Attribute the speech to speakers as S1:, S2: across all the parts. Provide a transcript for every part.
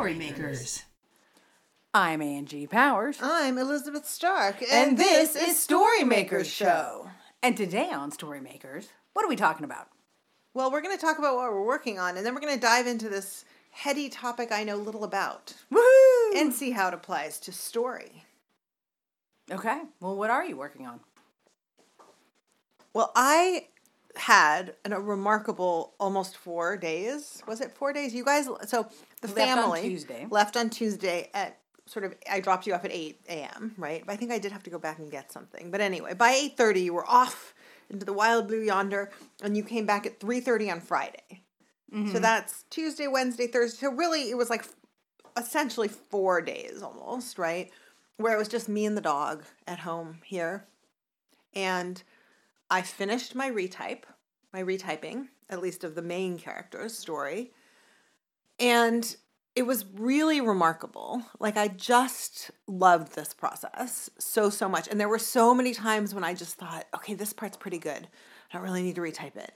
S1: Storymakers.
S2: I'm Angie Powers.
S3: I'm Elizabeth Stark,
S2: And this is Storymakers Show. And today on Storymakers, what are we talking about?
S3: Well, we're going to talk about what we're working on, and then we're going to dive into this heady topic I know little about
S2: Woohoo!
S3: and see how it applies to story.
S2: okay, well, what are you working on?
S3: Well, I had an, a remarkable almost four days. Was it four days? You guys, so the
S2: Left on
S3: family
S2: Tuesday.
S3: left on Tuesday at sort of. I dropped you off at eight a.m. Right, but I think I did have to go back and get something. But anyway, by eight thirty, you were off into the wild blue yonder, and you came back at three thirty on Friday. So mm-hmm. that's Tuesday, Wednesday, Thursday. So really, it was like essentially four days almost, right? Where it was just me and the dog at home here. And I finished my retype, my retyping, at least of the main character's story. And it was really remarkable. Like, I just loved this process so, so much. And there were so many times when I just thought, okay, this part's pretty good. I don't really need to retype it.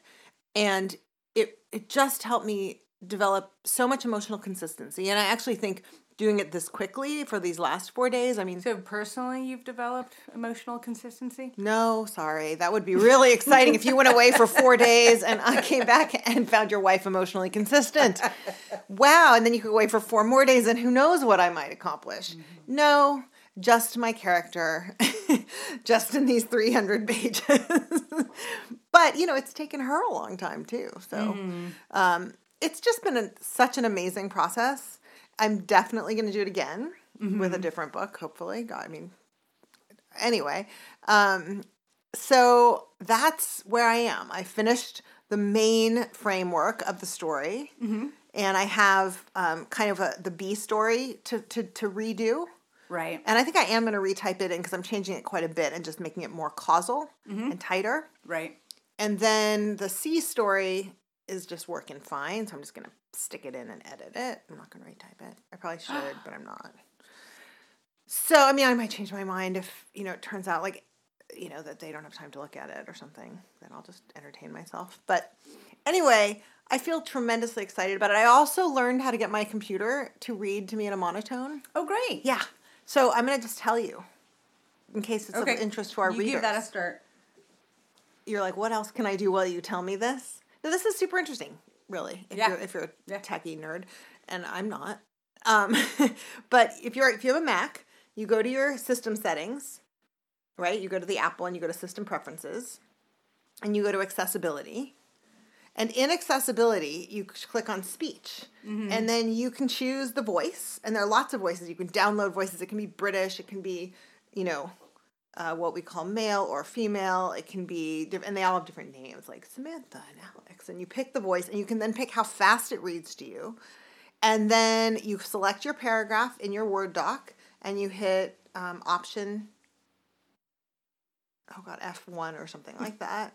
S3: And it, it just helped me develop so much emotional consistency. And I actually think doing it this quickly for these last four days, I mean,
S2: So, personally, you've developed emotional consistency?
S3: no, sorry. That would be really exciting if you went away for four days and I came back and found your wife emotionally consistent. Wow. And then you could go away for four more days and who knows what I might accomplish. No, just my character, just in these 300 pages. but, you know, it's taken her a long time too. So um, it's just been a, such an amazing process. I'm definitely going to do it again with a different book, hopefully. God, I mean, anyway um so that's where i am i finished the main framework of the story and i have um, kind of a the b story to, to to redo
S2: Right.
S3: and i think i am going to retype it in because i'm changing it quite a bit and just making it more causal and tighter
S2: Right.
S3: and then the c story is just working fine so i'm just going to stick it in and edit it i'm not going to retype it i probably should but i'm not so I mean, I might change my mind if you know it turns out like you know that they don't have time to look at it or something. Then I'll just entertain myself. But anyway, I feel tremendously excited about it. I also learned how to get my computer to read to me in a monotone.
S2: Oh, great.
S3: Yeah. So I'm gonna just tell you, in case it's
S2: Okay.
S3: of interest to our
S2: you
S3: readers.
S2: give that a start.
S3: You're like, what else can I do while you tell me this? Now, this is super interesting, really. If
S2: Yeah.
S3: you're if you're a
S2: Yeah.
S3: techie nerd, and I'm not. Um, but if you're if you have a Mac, you go to your system settings, right? You go to the Apple and you go to system preferences, and you go to accessibility. And in accessibility, you click on speech, and then you can choose the voice. And there are lots of voices. You can download voices. It can be British. It can be, you know, uh, what we call male or female. It can be, and they all have different names, like Samantha and Alex. And you pick the voice, and you can then pick how fast it reads to you. And then you select your paragraph in your Word doc, and you hit um, option, oh God, F1 or something like that.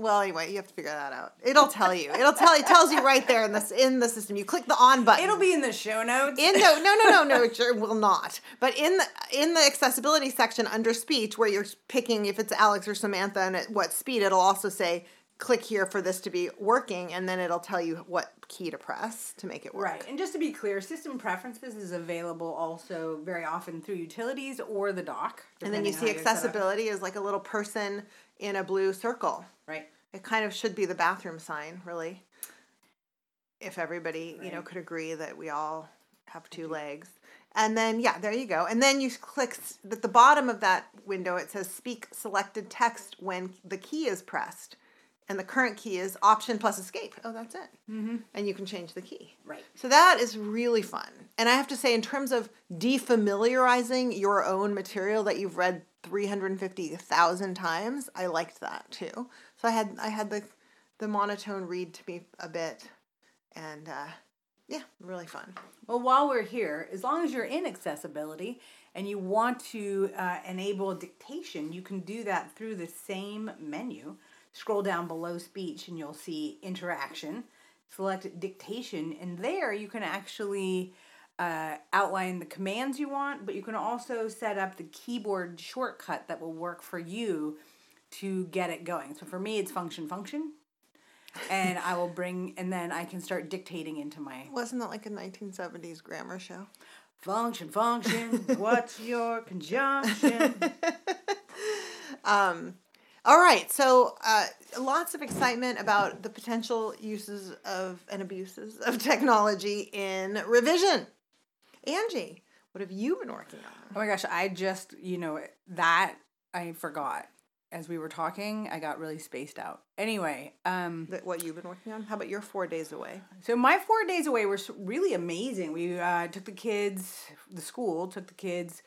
S3: Well, anyway, you have to figure that out. It'll tell you. It'll tell it tells you right there in this in the system. You click the on button.
S2: It'll be in the show notes.
S3: In no, no, no, no, no, it sure will not. But in the in the accessibility section under speech, where you're picking if it's Alex or Samantha and at what speed, it'll also say click here for this to be working, and then it'll tell you what key to press to make it work.
S2: Right. And just to be clear, system preferences is available also very often through utilities or the dock.
S3: And then you see
S2: how you're set up.
S3: accessibility is like a little person in a blue circle.
S2: Right.
S3: It kind of should be the bathroom sign, really. If everybody, you know, could agree that we all have two legs. And then, yeah, there you go. And then you click at the bottom of that window, it says speak selected text when the key is pressed. And the current key is option plus escape. Oh, that's it. Mm-hmm. And you can change the key.
S2: Right.
S3: So that is really fun. And I have to say, in terms of defamiliarizing your own material that you've read 350,000 times, I liked that too. So I had I had the the monotone read to me a bit, and uh, yeah, really fun.
S2: Well, while we're here, as long as you're in accessibility and you want to uh, enable dictation, you can do that through the same menu. Scroll down below speech and you'll see interaction. Select dictation, and there you can actually uh, outline the commands you want, but you can also set up the keyboard shortcut that will work for you to get it going. So for me, it's function function. and I will bring, and then I can start dictating into my
S3: Wasn't that like a 1970s grammar show?
S2: function, function. What's your conjunction?
S3: All right, so uh, lots of excitement about the potential uses of and abuses of technology in revision. Angie, what have you been working on?
S2: Oh my gosh, I just, you know, that I forgot as we were talking. I got really spaced out. Anyway, um,
S3: That what you've been working on? How about your four days away?
S2: so my four days away were really amazing. We uh, took the kids, the school took the kids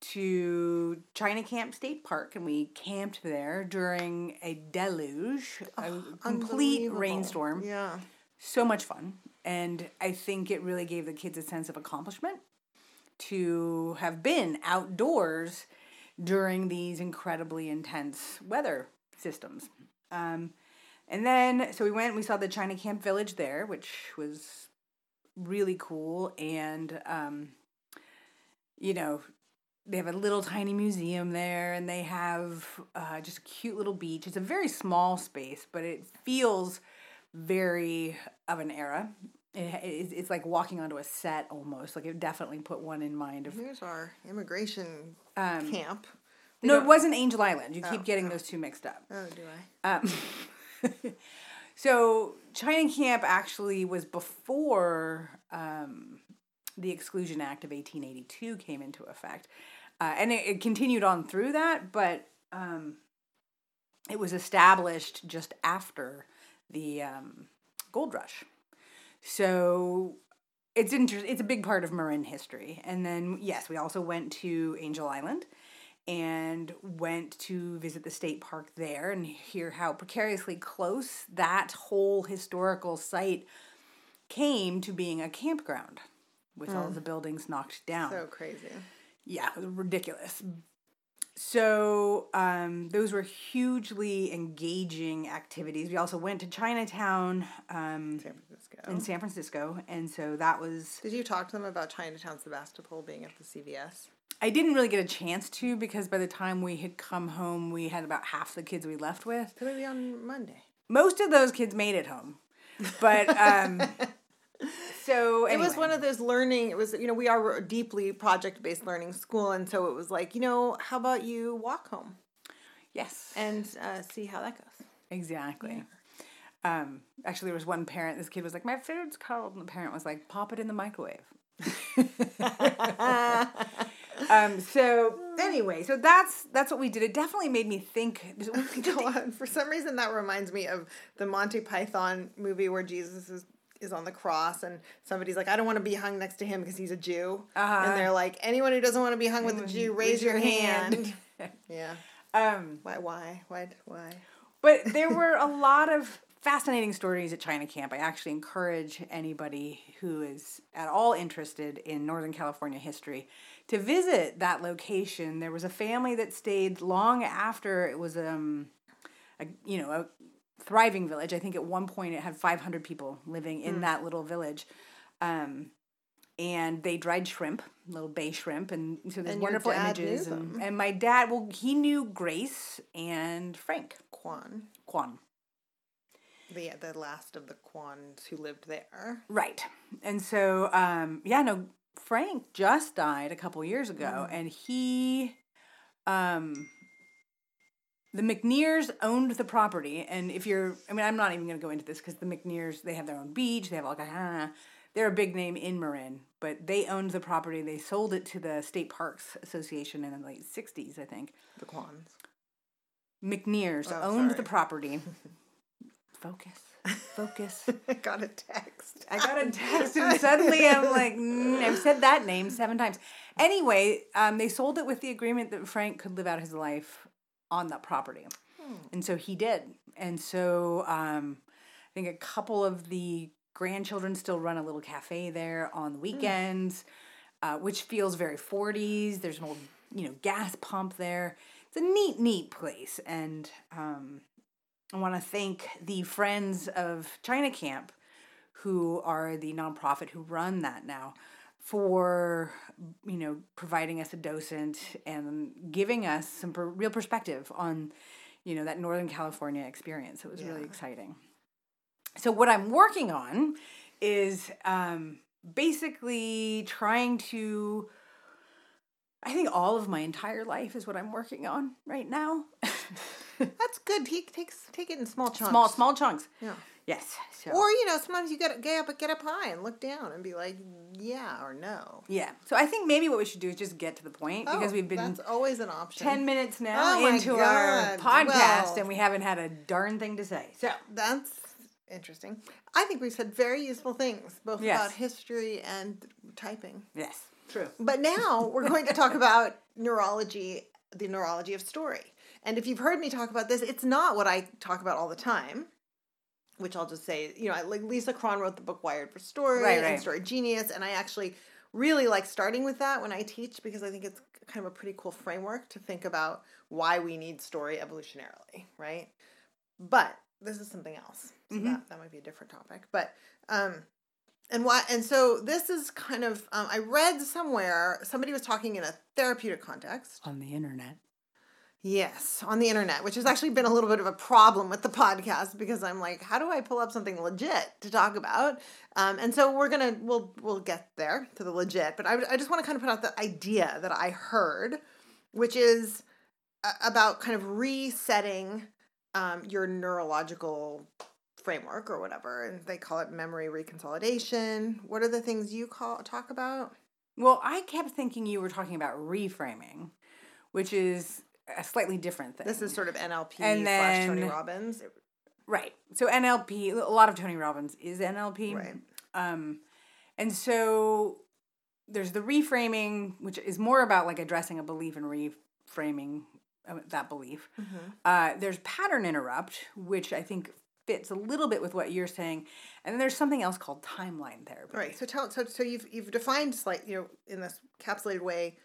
S2: to China Camp State Park, and we camped there during a deluge, a complete rainstorm.
S3: Yeah.
S2: so much fun and i think it really gave the kids a sense of accomplishment to have been outdoors during these incredibly intense weather systems. Um, and then so we went we saw the china camp village there which was really cool. And um, you know they have a little tiny museum there and they have uh, just a cute little beach. It's a very small space but it feels very of an era it, it's, it's like walking onto a set almost like it definitely put one in mind of
S3: Here's our immigration camp.
S2: no it wasn't angel island you keep getting those two mixed up
S3: Oh, do I?
S2: um, so China Camp actually was before um, the Exclusion Act of 1882 came into effect. Uh, and it, it continued on through that, but um, it was established just after the um, gold rush. So it's inter- it's a big part of Marin history. And then yes, we also went to Angel Island and went to visit the state park there and hear how precariously close that whole historical site came to being a campground with all the buildings knocked down.
S3: So crazy.
S2: Yeah, ridiculous. So um, those were hugely engaging activities. We also went to Chinatown um,
S3: San Francisco.
S2: in San Francisco, and so that was.
S3: Did you talk to them about Chinatown Sebastopol being at the CVS?
S2: I didn't really get a chance to because by the time we had come home, we had about half the kids we left with.
S3: So maybe on Monday.
S2: Most of those kids made it home, but um, so
S3: It was one of those learning. It was you know we are a deeply project based learning school, and so it was like you know how about you walk home
S2: yes,
S3: and uh, see how that goes.
S2: Exactly. Um, actually, there was one parent. This kid was like, "My food's cold," and the parent was like, "Pop it in the microwave." um, so anyway, so that's that's what we did. It definitely made me think.
S3: For some reason, that reminds me of the Monty Python movie where Jesus is is on the cross and somebody's like, I don't want to be hung next to him because he's a Jew.
S2: Uh-huh.
S3: And they're like, anyone who doesn't want to be hung with a Jew, raise, your, hand. yeah.
S2: um,
S3: Why? Why? Why? Why?
S2: but there were a lot of fascinating stories at China Camp. I actually encourage anybody who is at all interested in Northern California history to visit that location. There was a family that stayed long after it was um, a you know a thriving village. I think at one point it had 500 people living in that little village. Um, and they dried shrimp, little bay shrimp, and so there's
S3: And
S2: wonderful images. And, and my dad, well, he knew Grace and Frank
S3: Quan.
S2: Kwan.
S3: The the last of the Kwans who lived there.
S2: Right. And so, um, yeah, no, Frank just died a couple years ago, and he, um, the McNears owned the property. And if you're, I mean, I'm not even going to go into this because the McNears, they have their own beach, they have all kind of, they're a big name in Marin, but they owned the property. They sold it to the State Parks Association in the late 60s, I think.
S3: The Quans.
S2: McNears
S3: Oh,
S2: owned
S3: sorry.
S2: the property. Focus. Focus.
S3: I got a text.
S2: I got a text and suddenly I'm like, mm, I've said that name seven times. Anyway, um, they sold it with the agreement that Frank could live out his life on that property. And so he did. And so um, I think a couple of the grandchildren still run a little cafe there on the weekends, uh, which feels very 40s. There's an old, you know, gas pump there. It's a neat, neat place. And um, I want to thank the Friends of China Camp, who are the nonprofit who run that now, for you know providing us a docent and giving us some per- real perspective on you know that Northern California experience. It was really exciting. So what I'm working on is um, basically trying to. I think all of my entire life is what I'm working on right now.
S3: That's good. Take takes take it in small chunks.
S2: small small chunks.
S3: Yeah.
S2: Yes. So.
S3: Or you know, sometimes you get get up get up high and look down and be like, yeah or no.
S2: yeah. So I think maybe what we should do is just get to the point because
S3: Oh,
S2: we've been
S3: that's always an option.
S2: 10 minutes now
S3: Oh
S2: into our podcast
S3: Well-
S2: and we haven't had a darn thing to say. So,
S3: That's interesting. I think we've said very useful things both
S2: Yes.
S3: about history and typing.
S2: yes, true.
S3: But now we're going to talk about neurology, the neurology of story. And if you've heard me talk about this, it's not what I talk about all the time. Which I'll just say, you know, I- like Lisa Cron wrote the book Wired for Story
S2: Right,
S3: and. Story Genius, and I actually really like starting with that when I teach because I think it's kind of a pretty cool framework to think about why we need story evolutionarily, right? But this is something else. So
S2: Mhm.
S3: that, that might be a different topic. But um and why and so this is kind of um, I read somewhere somebody was talking in a therapeutic context.
S2: On the internet.
S3: Yes, on the internet, which has actually been a little bit of a problem with the podcast because I'm like, how do I pull up something legit to talk about? Um, and so we're gonna we'll we'll get there to the legit, but I, I just want to kind of put out the idea that I heard, which is a- about kind of resetting um, your neurological framework or whatever, and they call it memory reconsolidation. What are the things you call talk about?
S2: Well, I kept thinking you were talking about reframing, which is a slightly different thing.
S3: This is sort of NLP
S2: And
S3: slash Tony Robbins.
S2: right. So NLP, a lot of Tony Robbins is NLP.
S3: Right.
S2: Um, and so there's the reframing, which is more about like addressing a belief and reframing uh, that belief.
S3: Mm-hmm.
S2: Uh, there's pattern interrupt, which I think fits a little bit with what you're saying, and then there's something else called timeline therapy.
S3: Right. So tell so so you've you've defined like you know in this capsulated way,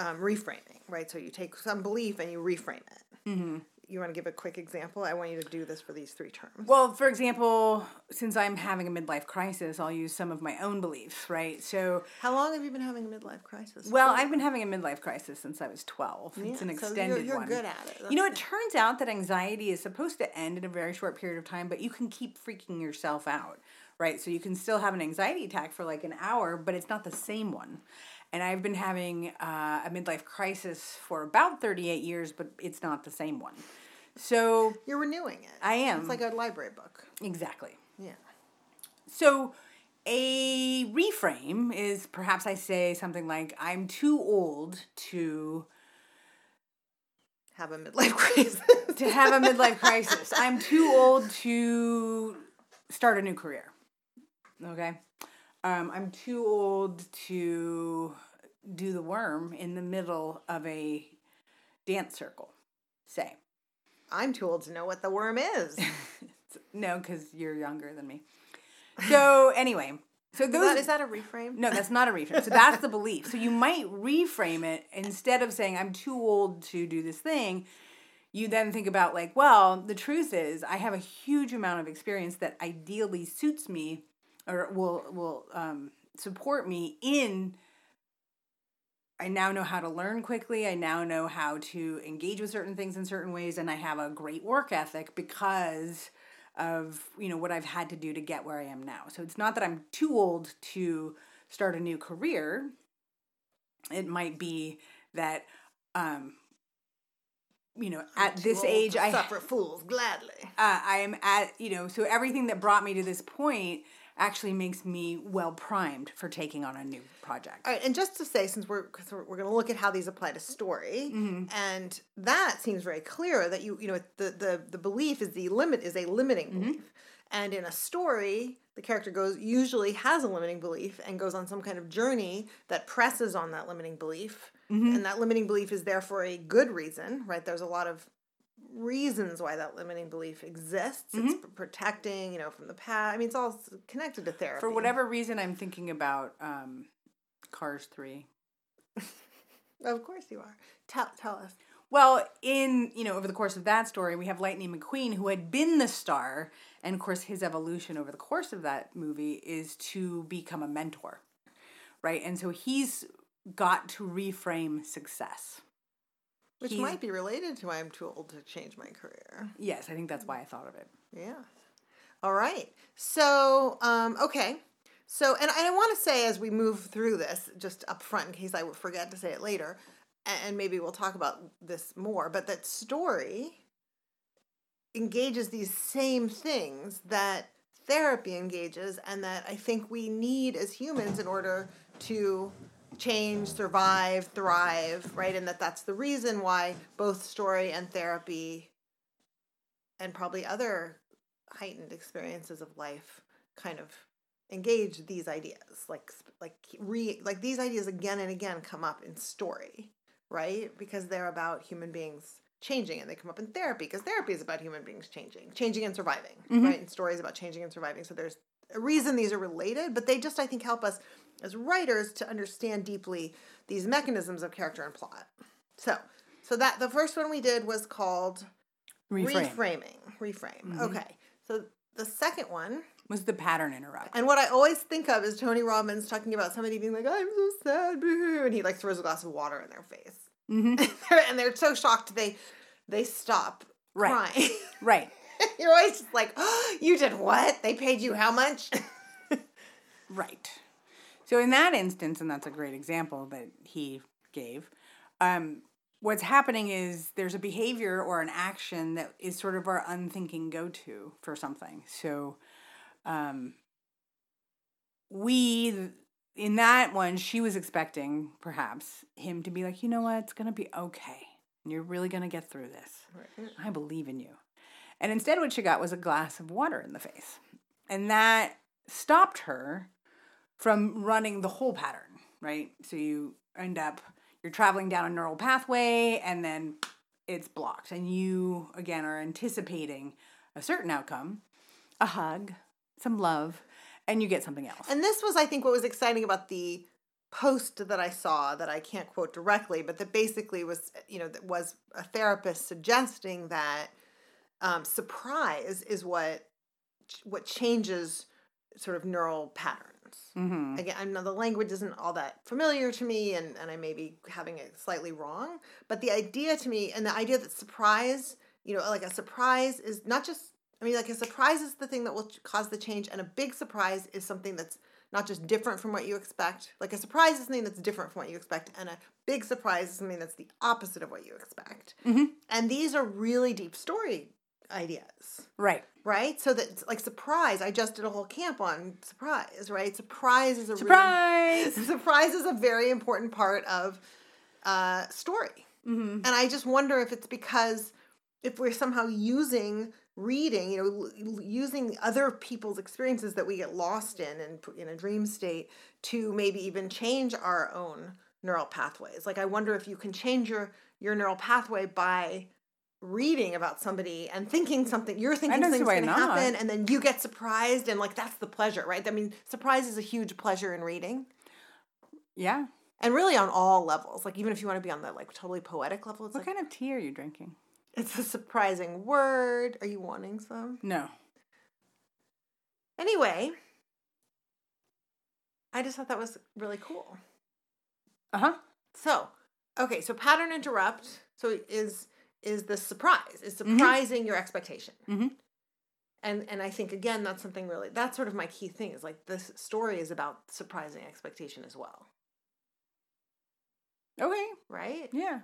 S3: um, reframing. Right. So you take some belief and you reframe it.
S2: hmm
S3: You want to give a quick example? I want you to do this for these three terms.
S2: Well, for example, since I'm having a midlife crisis, I'll use some of my own beliefs, right? So,
S3: How long have you been having a midlife crisis?
S2: well. I've been having a midlife crisis since I was 12.
S3: Yeah,
S2: it's an
S3: so
S2: extended
S3: you're, you're
S2: one.
S3: good at it.
S2: You know, it turns out that anxiety is supposed to end in a very short period of time, but you can keep freaking yourself out, right? So you can still have an anxiety attack for like an hour, but it's not the same one. And I've been having uh, a midlife crisis for about 38 years, but it's not the same one. So,
S3: You're renewing it.
S2: I am.
S3: It's like a library book.
S2: exactly.
S3: Yeah.
S2: So, a reframe is perhaps I say something like, I'm too old to
S3: Have a midlife crisis.
S2: to have a midlife crisis. I'm too old to start a new career. Okay. Um, I'm too old to do the worm in the middle of a dance circle. Say.
S3: I'm too old to know what the worm is.
S2: No, because you're younger than me. So, anyway. So,
S3: Is
S2: those.
S3: that, is that a reframe?
S2: No, that's not a reframe. So that's the belief. So you might reframe it instead of saying I'm too old to do this thing. You then think about like, well, the truth is I have a huge amount of experience that ideally suits me or will will um, support me in. I now know how to learn quickly. I now know how to engage with certain things in certain ways, and I have a great work ethic because of you know what I've had to do to get where I am now. So it's not that I'm too old to start a new career. It might be that um you know at
S3: Too
S2: this age I
S3: suffer fools gladly.
S2: uh, I am at you know so everything that brought me to this point actually makes me well primed for taking on a new project.
S3: All right, and just to say, since we're cause we're, we're going to look at how these apply to story, mm-hmm. and that seems very clear that you you know the the the belief is the limit is a limiting mm-hmm. belief, and in a story, the character goes usually has a limiting belief and goes on some kind of journey that presses on that limiting belief, mm-hmm. and that limiting belief is there for a good reason, right? There's a lot of reasons why that limiting belief exists. It's protecting, you know, from the past. I mean, it's all connected to therapy.
S2: For whatever reason, I'm thinking about um, Cars Three.
S3: Of course you are. Tell tell us.
S2: Well, in you know, over the course of that story, we have Lightning McQueen, who had been the star, and of course, his evolution over the course of that movie is to become a mentor, right? And so he's got to reframe success.
S3: Which
S2: He's-
S3: might be related to why I'm too old to change my career.
S2: Yes, I think that's why I thought of it.
S3: Yeah. All right. So, um, okay. So, and, and I want to say as we move through this, just up front, in case I forget to say it later, and maybe we'll talk about this more, but that story engages these same things that therapy engages, and that I think we need as humans in order to change, survive, thrive, right? And that that's the reason why both story and therapy and probably other heightened experiences of life kind of engage these ideas like like re like these ideas again and again come up in story right? Because they're about human beings changing and they come up in therapy because therapy is about human beings changing changing and surviving mm-hmm. right? And stories about changing and surviving. So there's a reason these are related but they just i think help us as writers to understand deeply these mechanisms of character and plot so so that the first one we did was called
S2: Reframe.
S3: reframing reframe okay so the second one
S2: Was the pattern interrupt?
S3: and what I always think of is Tony Robbins talking about somebody being like, I'm so sad, boo-hoo," and he like throws a glass of water in their face.
S2: Mm-hmm.
S3: and they're so shocked they they stop
S2: Right.
S3: crying.
S2: Right.
S3: You're always just like, oh, you did what? They paid you how much?
S2: Right. So in that instance, and that's a great example that he gave, um, what's happening is there's a behavior or an action that is sort of our unthinking go-to for something. So um, we in that one she was expecting perhaps him to be like you know what? It's gonna be okay. You're really gonna get through this. I believe in you. And instead what she got was a glass of water in the face. And that stopped her from running the whole pattern right? So you end up you're traveling down a neural pathway and then it's blocked. And you again are anticipating a certain outcome a hug some love and you get something else.
S3: And this was, I think, what was exciting about the post that I saw that I can't quote directly, but that basically was, you know, that was a therapist suggesting that um, surprise is what what changes sort of neural patterns.
S2: Mm-hmm.
S3: Again, I know the language isn't all that familiar to me, and, and I may be having it slightly wrong, but the idea to me, and the idea that surprise, you know, like a surprise is not just, I mean, like a surprise is the thing that will cause the change, and a big surprise is something that's not just different from what you expect. Like a surprise is something that's different from what you expect, and a big surprise is something that's the opposite of what you expect.
S2: Mm-hmm.
S3: And these are really deep story ideas
S2: right
S3: right? So that like surprise, I just did a whole camp on surprise, right? Surprise is a
S2: surprise
S3: really surprise is a very important part of uh, story,
S2: mm-hmm.
S3: and I just wonder if it's because if we're somehow using reading, you know, l- using other people's experiences that we get lost in and in a dream state to maybe even change our own neural pathways. Like I wonder if you can change your your neural pathway by reading about somebody and thinking something you're thinking something's going to happen and then you get surprised and like that's the pleasure right? I mean surprise is a huge pleasure in reading.
S2: Yeah.
S3: And really on all levels like even if you want to be on the like totally poetic level it's
S2: what
S3: like
S2: kind of tea are you drinking?
S3: It's a surprising word. Are you wanting some?
S2: No.
S3: Anyway i just thought that was really cool.
S2: Uh-huh.
S3: So okay so pattern interrupt so is is the surprise is surprising your expectation.
S2: Mhm.
S3: and and i think again that's something really that's sort of my key thing is like this story is about surprising expectation as well.
S2: Okay.
S3: Right?
S2: Yeah.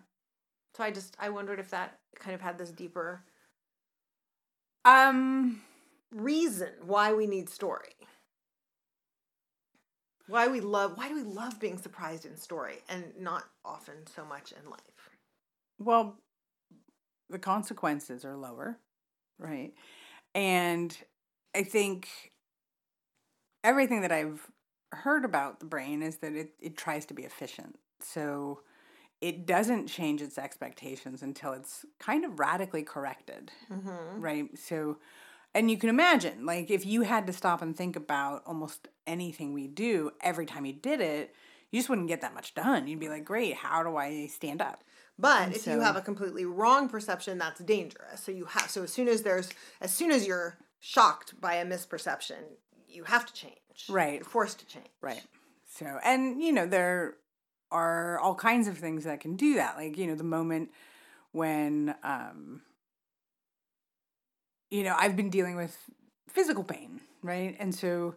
S3: So i just i wondered if that kind of had this deeper
S2: um.
S3: reason why we need story. Why we love why do we love being surprised in story and not often so much in life?
S2: Well the consequences are lower right? And i think everything that i've heard about the brain is that it, it tries to be efficient. So it doesn't change its expectations until it's kind of radically corrected
S3: mm-hmm.
S2: right? So and you can imagine like if you had to stop and think about almost anything we do every time you did it you just wouldn't get that much done. You'd be like great how do i stand up
S3: But
S2: And
S3: if
S2: so-
S3: you have a completely wrong perception, that's dangerous. So you have so as soon as there's as soon as you're shocked by a misperception, you have to change.
S2: Right.
S3: You're forced to change.
S2: Right. So, and you know, there are all kinds of things that can do that. Like, you know, the moment when, um, you know, I've been dealing with physical pain, right? And so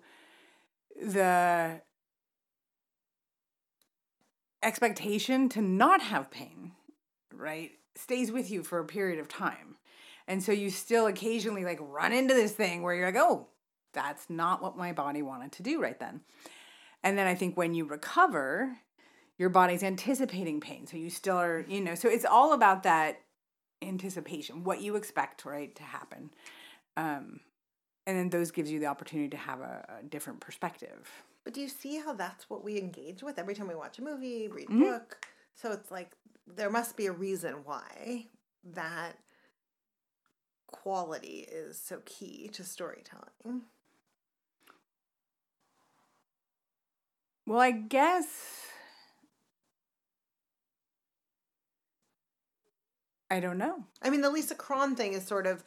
S2: the expectation to not have pain, right, stays with you for a period of time. And so you still occasionally like run into this thing where you're like, oh, that's not what my body wanted to do right then. And then I think when you recover, your body's anticipating pain. So you still are, you know, so it's all about that anticipation, what you expect, right, to happen. Um, and then those gives you the opportunity to have a, a different perspective.
S3: But do you see how that's what we engage with every time we watch a movie, read a mm-hmm. book? So it's like there must be a reason why that quality is so key to storytelling.
S2: Well, I guess I don't know.
S3: I mean, the Lisa Cron thing is sort of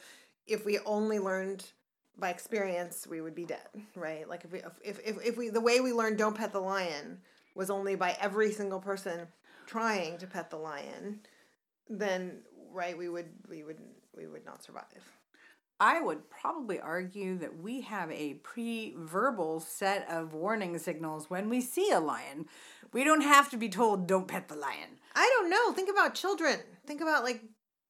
S3: if we only learned by experience, we would be dead, right? Like if we if if if we the way we learned don't pet the lion was only by every single person trying to pet the lion, then right we would we would we would not survive.
S2: I would probably argue that we have a pre-verbal set of warning signals when we see a lion. We don't have to be told don't pet the lion.
S3: I don't know. Think about children. Think about like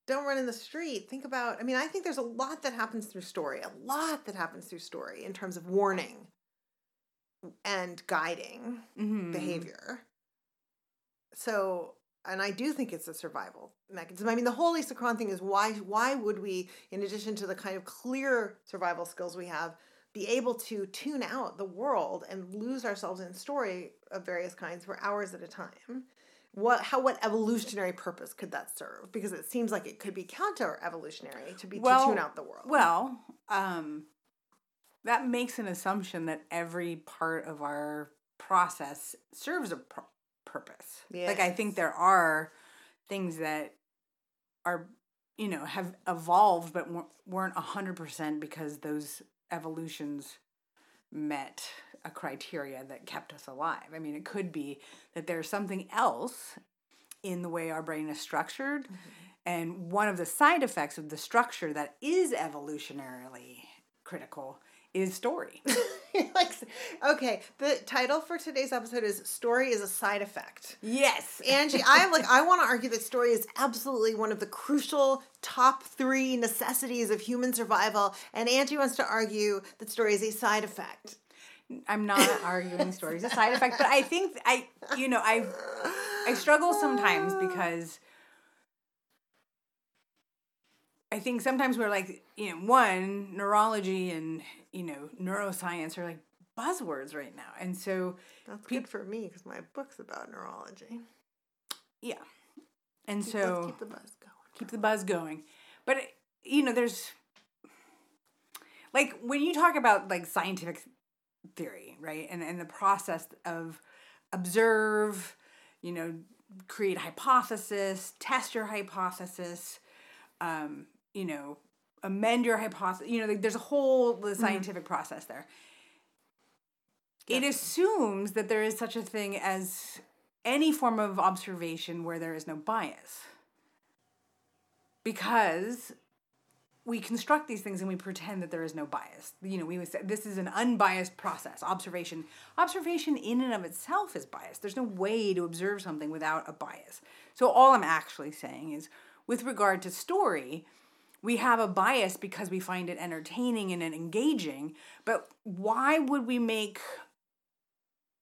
S3: don't run in the street. Think about, I mean, I think there's a lot that happens through story, a lot that happens through story in terms of warning and guiding mm-hmm. behavior. So, and I do think it's a survival mechanism. I mean, the whole Lisa Cron thing is why why would we, in addition to the kind of clear survival skills we have, be able to tune out the world and lose ourselves in story of various kinds for hours at a time? what how what evolutionary purpose could that serve because it seems like it could be counter evolutionary to be well, to tune out the world
S2: well um that makes an assumption that every part of our process serves a pr- purpose yes. like i think there are things that are you know have evolved but weren't 100% because those evolutions met a criteria that kept us alive. I mean, it could be that there's something else in the way our brain is structured. Mm-hmm. And one of the side effects of the structure that is evolutionarily critical is story.
S3: like, okay, the title for today's episode is "Story is a Side Effect."
S2: Yes,
S3: Angie, I like. I want to argue that story is absolutely one of the crucial top three necessities of human survival, and Angie wants to argue that story is a side effect.
S2: I'm not arguing story is a side effect, but I think I, you know, I, I struggle sometimes because I think sometimes we're like, you know, one neurology and you know neuroscience are like buzzwords right now, and so
S3: that's pe- good for me because my book's about neurology.
S2: Yeah, and keep, so
S3: keep the buzz going.
S2: Keep the buzz going, but you know, there's like when you talk about like scientific theory, right? And and the process of observe, you know, create hypothesis, test your hypothesis, um, you know, amend your hypothesis. You know, there's a whole the mm-hmm. scientific mm-hmm. process there. It assumes that there is such a thing as any form of observation where there is no bias. Because we construct these things and we pretend that there is no bias. You know, we would say this is an unbiased process. Observation, observation in and of itself is biased. There's no way to observe something without a bias. So all I'm actually saying is, with regard to story, we have a bias because we find it entertaining and engaging. But why would we make,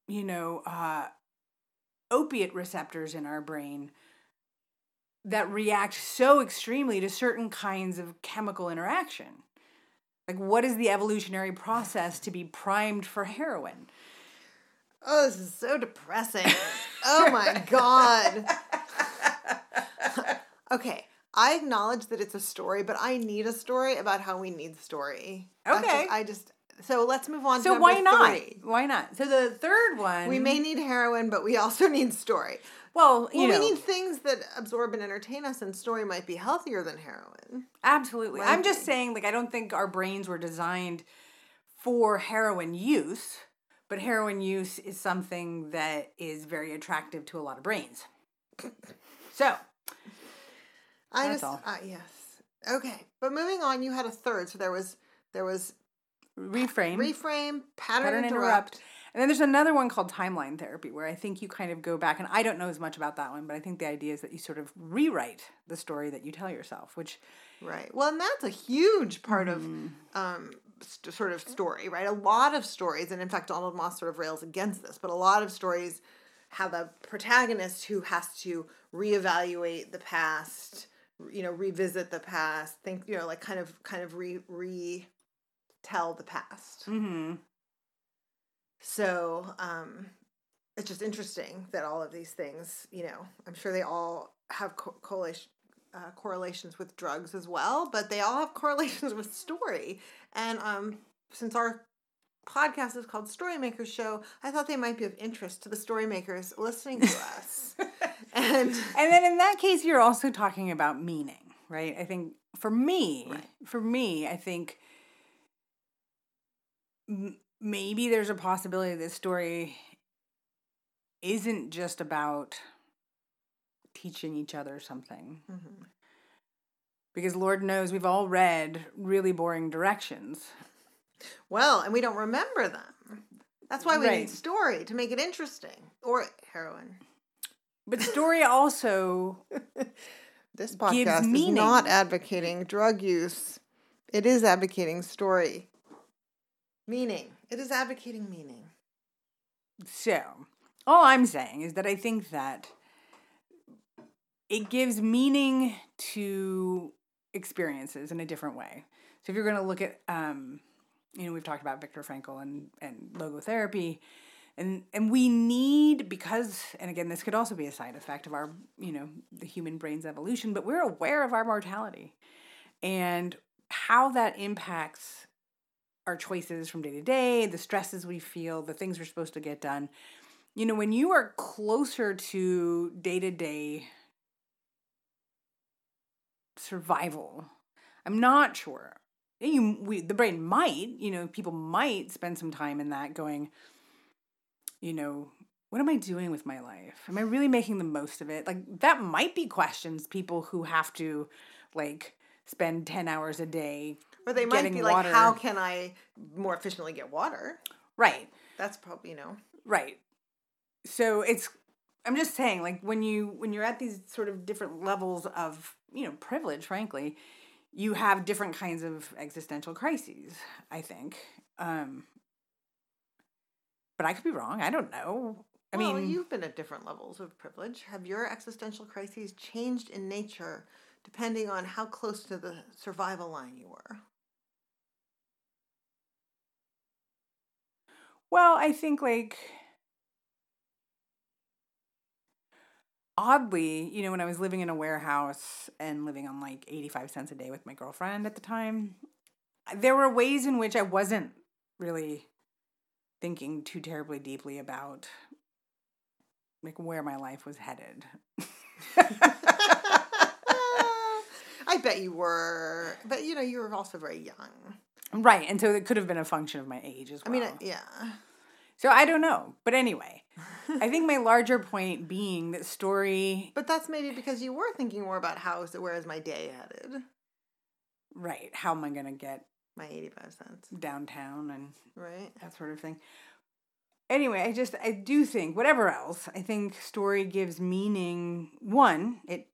S2: you know, uh, opiate receptors in our brain? that react so extremely to certain kinds of chemical interaction. Like, what is the evolutionary process to be primed for heroin?
S3: Oh, this is so depressing. oh my God. okay, I acknowledge that it's a story, but I need a story about how we need story.
S2: Okay.
S3: I just, so let's move on
S2: so why not? Three. Why not? So the third one.
S3: We may need heroin, but we also need story.
S2: Well, you
S3: well,
S2: know,
S3: we need things that absorb and entertain us, and story might be healthier than heroin.
S2: Absolutely. I'm just saying, like, I don't think our brains were designed for heroin use, but heroin use is something that is very attractive to a lot of brains. So,
S3: I just, uh, yes, okay. But moving on, you had a third, so there was there was
S2: reframe,
S3: reframe, pattern,
S2: pattern
S3: interrupt.
S2: interrupt. And then there's another one called timeline therapy where I think you kind of go back, and I don't know as much about that one, but I think the idea is that you sort of rewrite the story that you tell yourself, which
S3: Right. Well, and that's a huge part
S2: Mm-hmm.
S3: of um, st- sort of story, right? A lot of stories, and in fact, Donald Maass sort of rails against this, but a lot of stories have a protagonist who has to reevaluate the past, you know, revisit the past, think, you know, like kind of kind of re re tell the past.
S2: mm-hmm.
S3: So um, it's just interesting that all of these things, you know, I'm sure they all have co- correlation, uh, correlations with drugs as well, but they all have correlations with story. And um, since our podcast is called Storymakers Show, I thought they might be of interest to the storymakers listening to us. and
S2: And then in that case, you're also talking about meaning, right? I think for me,
S3: Right.
S2: for me, I think m- maybe there's a possibility this story isn't just about teaching each other something.
S3: Mhm.
S2: Because Lord knows we've all read really boring directions.
S3: well, and we don't remember them. That's why we
S2: Right.
S3: need story to make it interesting. Or heroin.
S2: But story also
S3: This
S2: gives
S3: podcast is
S2: meaning.
S3: not advocating drug use. It is advocating story. Meaning. It is advocating meaning.
S2: So, all I'm saying is that I think that it gives meaning to experiences in a different way. So, if you're going to look at, um, you know, we've talked about Viktor Frankl and, and logotherapy, and and we need because, and again, this could also be a side effect of our, you know, the human brain's evolution, but we're aware of our mortality and how that impacts our choices from day to day, the stresses we feel, the things we're supposed to get done. You know, when you are closer to day to day survival, I'm not sure. You, we, the brain might, you know, people might spend some time in that going, you know, what am I doing with my life? Am I really making the most of it? Like, that might be questions people who have to, like, spend 10 hours a day
S3: Or they might be like,
S2: water.
S3: how can I more efficiently get water?
S2: Right.
S3: That's probably, you know.
S2: Right. So it's I'm just saying like when you when you're at these sort of different levels of, you know, privilege, frankly, you have different kinds of existential crises, I think. Um but I could be wrong. I don't know. I
S3: well,
S2: mean,
S3: you've been at different levels of privilege. Have your existential crises changed in nature depending on how close to the survival line you were?
S2: Well, I think like oddly, you know, when I was living in a warehouse and living on like 85 cents a day with my girlfriend at the time, there were ways in which I wasn't really thinking too terribly deeply about like where my life was headed.
S3: I bet you were, but you know, you were also very young.
S2: right, and so it could have been a function of my age as well.
S3: I mean, yeah.
S2: so I don't know, but anyway, I think my larger point being that story
S3: But that's maybe because you were thinking more about how is where is my day headed?
S2: right, how am I going to get
S3: My 85 cents,
S2: downtown and
S3: right?
S2: that sort of thing. Anyway, I just I do think whatever else, I think story gives meaning. One, it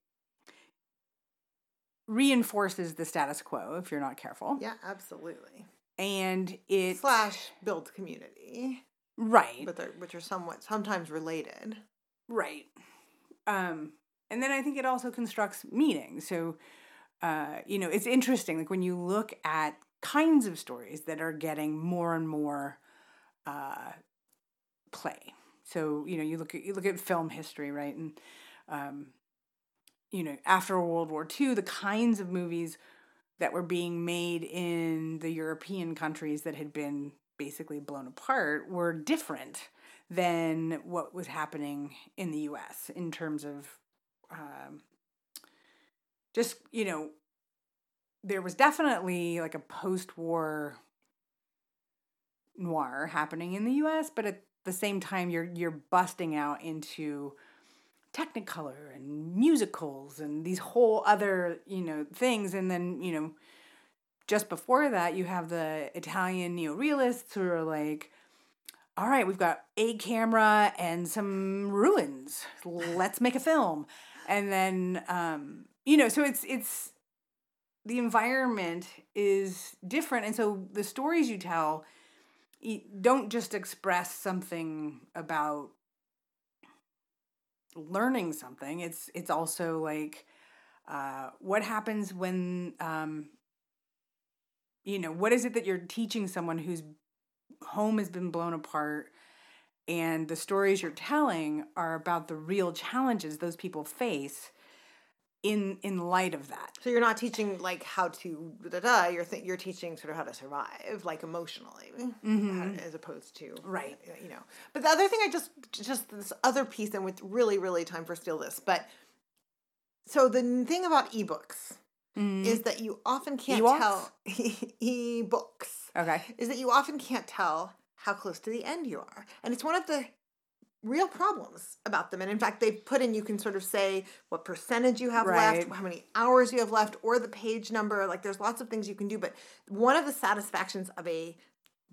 S2: reinforces the status quo if you're not careful.
S3: Yeah, absolutely.
S2: And it
S3: Slash build community,
S2: right.
S3: but they're which are somewhat sometimes related.
S2: Right. Um, and then I think it also constructs meaning. So, uh, you know, it's interesting. Like when you look at kinds of stories that are getting more and more uh, play. So, you know, you look at you look at film history, right? And um, you know, after World War II, the kinds of movies that were being made in the European countries that had been basically blown apart were different than what was happening in the US in terms of um, just, you know, there was definitely like a post war noir happening in the US, but at the same time you're you're busting out into technicolor and musicals and these whole other, you know, things and then, you know, just before that, you have the Italian neorealists who are like, all right, we've got a camera and some ruins. Let's make a film. And then, um, you know, so it's it's the environment is different, and so the stories you tell don't just express something about learning something. It's it's also like uh, what happens when um, you know what is it that you're teaching someone whose home has been blown apart and the stories you're telling are about the real challenges those people face in in light of that
S3: So you're not teaching like how to da da. You're th- you're teaching sort of how to survive, like emotionally, how- as opposed to
S2: Right.
S3: uh, You know. But the other thing I just just this other piece, and with really really time for steal this, but so the thing about ebooks is that you often can't
S2: Ewoks?
S3: tell ebooks
S2: okay
S3: is that you often can't tell how close to the end you are, and it's one of the real problems about them. And in fact, they've put in you can sort of say what percentage you have
S2: Right.
S3: left, how many hours you have left, or the page number. Like there's lots of things you can do. But one of the satisfactions of a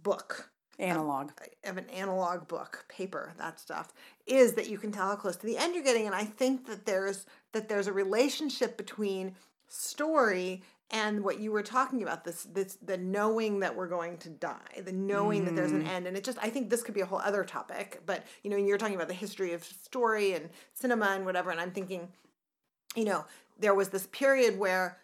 S3: book,
S2: analog
S3: of an analog book, paper, that stuff, is that you can tell how close to the end you're getting. And I think that there's that there's a relationship between story and what you were talking about this this the knowing that we're going to die the knowing that there's an end and it just i think this could be a whole other topic but you know you're talking about the history of story and cinema and whatever and i'm thinking you know there was this period where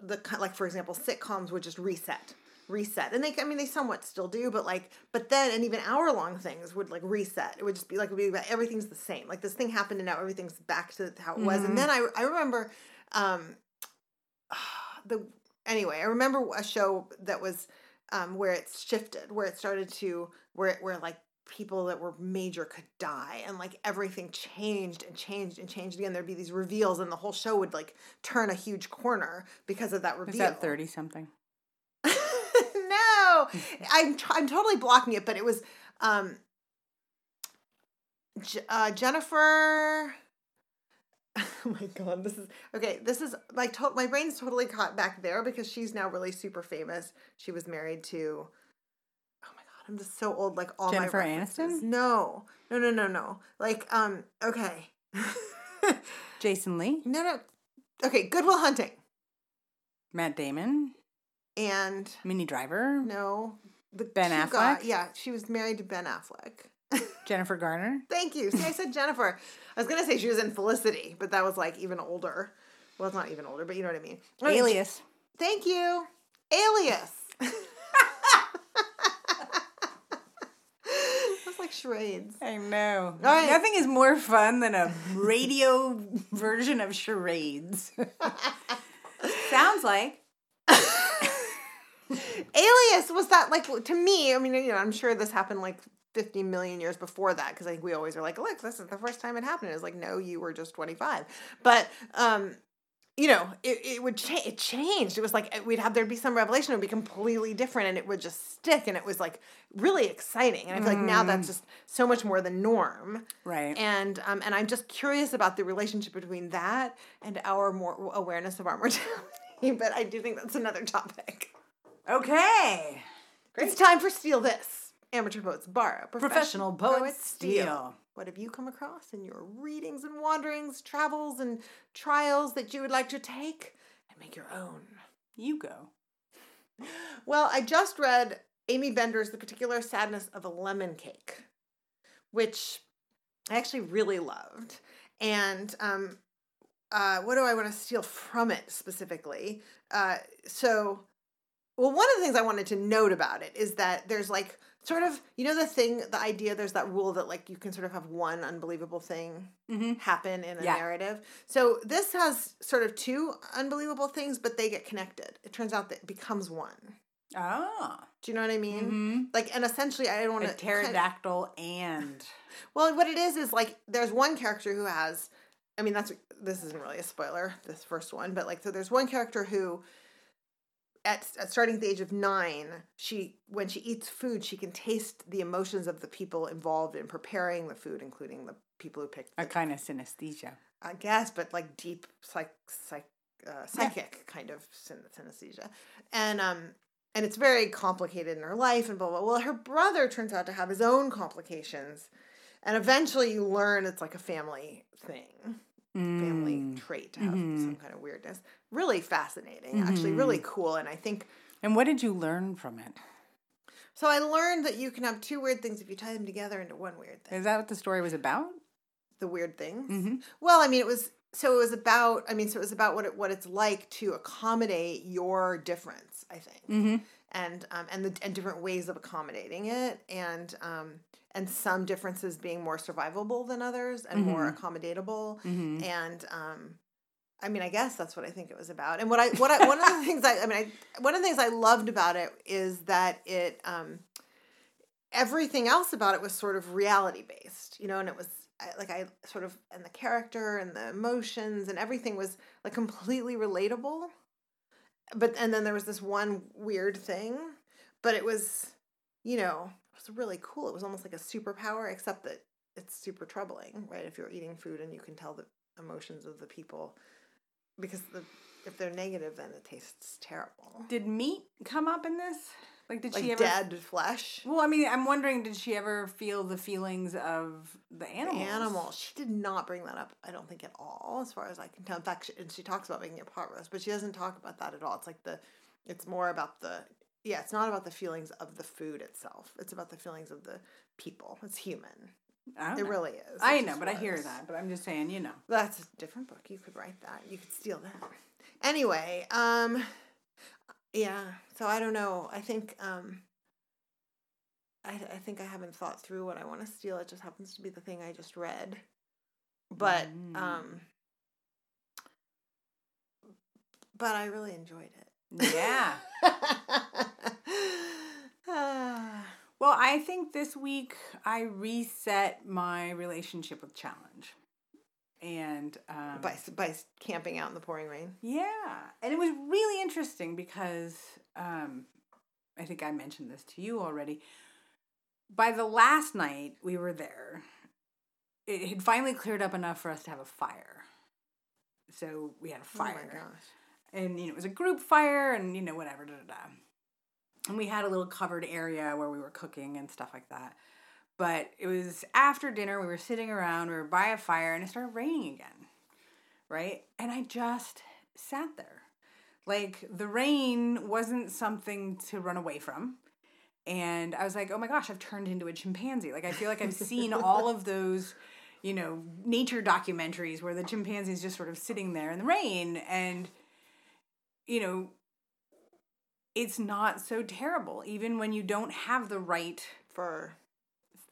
S3: the like for example sitcoms would just reset reset and they i mean they somewhat still do but like but then and even hour long things would like reset it would just be like would be about everything's the same like this thing happened and now everything's back to how it was and then i i remember um the anyway i remember a show that was um where it shifted where it started to where it, where like people that were major could die and like everything changed and changed and changed again. There'd be these reveals and the whole show would like turn a huge corner because of that reveal.
S2: is that 30 something
S3: no! I'm tr- i'm totally blocking it but it was um J- uh, jennifer oh my god this is okay this is like to- my brain's totally caught back there because she's now really super famous. She was married to oh my god i'm just so old like all
S2: Jennifer
S3: my references.
S2: Aniston?
S3: no no no no no. Like um okay.
S2: Jason lee?
S3: No no. Okay Good Will Hunting.
S2: Matt damon?
S3: And
S2: minnie driver?
S3: No the
S2: Ben Affleck?
S3: yeah she was married to ben affleck
S2: jennifer garner
S3: Thank you. See, I said Jennifer. I was gonna say she was in Felicity, but that was like even older. Well, it's not even older, but you know what I mean.
S2: Alias
S3: Thank you. Alias. That's like charades.
S2: I know.
S3: right.
S2: Nothing is more fun than a radio version of charades. Sounds like.
S3: Alias was that like to me? I mean, you know, I'm sure this happened like 50 million years before that because I think we always are like, look, this is the first time it happened. It's like, no, you were just 25. But um, you know, it, it would change. It changed. It was like we'd have there'd be some revelation. It would be completely different, and it would just stick. And it was like really exciting. And I feel like now that's just so much more the norm.
S2: Right.
S3: And um, and I'm just curious about the relationship between that and our more awareness of our mortality. But I do think that's another topic.
S2: Okay.
S3: It's time for Steal This. Amateur poets borrow.
S2: Professional poets steal.
S3: What have you come across in your readings and wanderings, travels and trials that you would like to take and make your own?
S2: You go.
S3: Well, I just read Aimee Bender's The Particular Sadness of a Lemon Cake, which I actually really loved. And um, uh, what do I want to steal from it specifically? Uh, so, well, one of the things I wanted to note about it is that there's like sort of, you know, the thing, the idea, there's that rule that like you can sort of have one unbelievable thing
S2: Mm-hmm.
S3: happen in a
S2: Yeah.
S3: narrative. So this has sort of two unbelievable things, but they get connected. It turns out that it becomes one.
S2: Oh.
S3: Do you know what I mean?
S2: Mm-hmm.
S3: Like, and essentially, I don't want to.
S2: pterodactyl and.
S3: well, what it is is like there's one character who has. I mean, that's this isn't really a spoiler. This first one, but like, so there's one character who, at, at starting at the age of nine, she when she eats food, she can taste the emotions of the people involved in preparing the food, including the people who picked.
S2: A kind of synesthesia.
S3: I guess, but like deep psych, psych uh, psychic kind of synesthesia, and um, and it's very complicated in her life and blah blah. Well, her brother turns out to have his own complications, and eventually you learn it's like a family thing, family
S2: Mm.
S3: trait to have
S2: Mhm.
S3: some kind of weirdness. Really fascinating, actually, really
S2: Mm-hmm.
S3: cool, and I think.
S2: And what did you learn from it?
S3: So I learned that you can have two weird things if you tie them together into one weird thing.
S2: Is that what the story was about?
S3: The weird things.
S2: Mhm.
S3: Well, I mean, it was so it was about. I mean, so it was about what it, what it's like to accommodate your difference. I think,
S2: Mm-hmm.
S3: and um, and the and different ways of accommodating it, and um, and some differences being more survivable than others, and more accommodatable,
S2: Mm-hmm.
S3: and um, I mean, I guess that's what I think it was about. And what I what I one of the things I I mean, I, one of the things I loved about it is that it um, everything else about it was sort of reality based, you know, and it was I, like I sort of and the character and the emotions and everything was like completely relatable. But and then there was this one weird thing, but it was, you know, it was really cool. It was almost like a superpower, except that it's super troubling, right? If you're eating food and you can tell the emotions of the people, because the if they're negative, then it tastes terrible.
S2: Did meat come up in this? Like, did
S3: Like
S2: she ever?
S3: dead flesh.
S2: Well, I mean, I'm wondering, did she ever feel the feelings of the animals?
S3: animal. She did not bring that up, I don't think, at all, as far as I can tell. In fact, she, and she talks about making a pot roast, but she doesn't talk about that at all. It's like the, it's more about the, yeah, it's not about the feelings of the food itself. It's about the feelings of the people. It's human. It
S2: know.
S3: really is.
S2: I know, but I hear that. But I'm just saying, you know.
S3: That's a different book. You could write that. You could steal that. Anyway, um, yeah. So I don't know. I think, um, I, I think I haven't thought through what I want to steal. It just happens to be the thing I just read. But,
S2: Mm.
S3: um, but I really enjoyed it.
S2: Yeah. Well, I think this week I reset my relationship with challenge, and um,
S3: by by camping out in the pouring rain.
S2: Yeah, and it was really interesting because um, I think I mentioned this to you already. By the last night we were there, it had finally cleared up enough for us to have a fire. So we had a
S3: Oh my
S2: fire,
S3: gosh.
S2: and you know it was a group fire, and you know whatever, da da da. And we had a little covered area where we were cooking and stuff like that. But it was after dinner, we were sitting around, we were by a fire, and it started raining again right? And I just sat there. Like the rain wasn't something to run away from. And I was like, oh my gosh, I've turned into a chimpanzee. Like I feel like I've seen all of those, you know, nature documentaries where the chimpanzee's just sort of sitting there in the rain. And, you know, it's not so terrible, even when you don't have the right
S3: For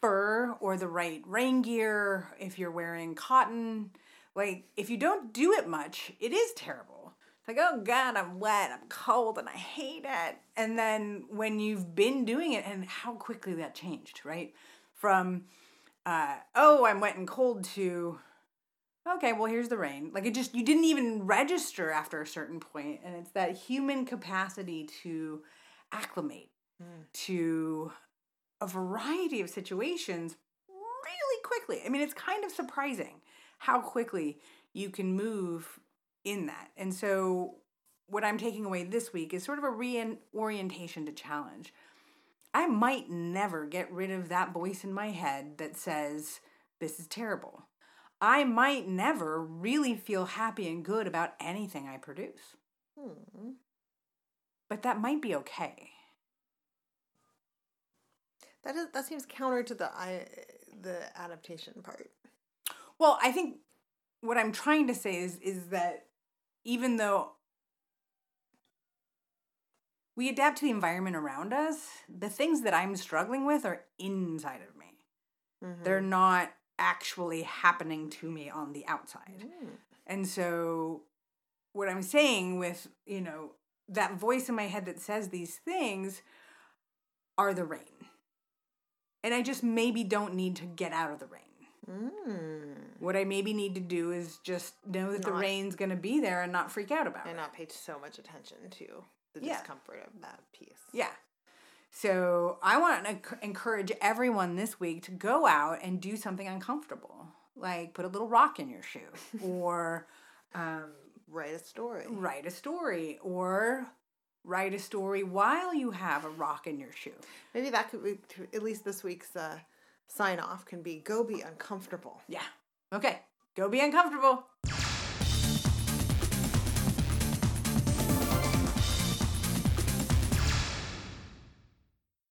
S2: fur or the right rain gear, if you're wearing cotton. Like, if you don't do it much, it is terrible. It's like, oh God, I'm wet, I'm cold, and I hate it. And then when you've been doing it, and how quickly that changed, right? From, uh, oh, I'm wet and cold to, okay, well, here's the rain. Like, it just, you didn't even register after a certain point, And it's that human capacity to acclimate
S3: Mm.
S2: to a variety of situations really quickly. I mean, it's kind of surprising how quickly you can move in that. And so, what I'm taking away this week is sort of a reorientation to challenge. I might never get rid of that voice in my head that says, This is terrible. I might never really feel happy and good about anything I produce.
S3: hmm.
S2: But that might be okay.
S3: that is that seems counter to the I the adaptation part.
S2: Well, I think what I'm trying to say is is that even though we adapt to the environment around us, the things that I'm struggling with are inside of me.
S3: Mhm.
S2: They're not actually happening to me on the outside.
S3: Mm.
S2: And so what I'm saying with, you know, that voice in my head that says these things are the rain. And I just maybe don't need to get out of the rain.
S3: Mm.
S2: What I maybe need to do is just know that the rain's going to be there and not freak out about
S3: And
S2: it.
S3: And not pay so much attention to the
S2: Yeah.
S3: discomfort of that piece.
S2: Yeah. So I want to encourage everyone this week to go out and do something uncomfortable, like put a little rock in your shoe, or um,
S3: Write a story.
S2: Write a story or write a story while you have a rock in your shoe.
S3: Maybe that could be at least this week's uh, sign off can be go be uncomfortable.
S2: Yeah. Okay. Go be uncomfortable.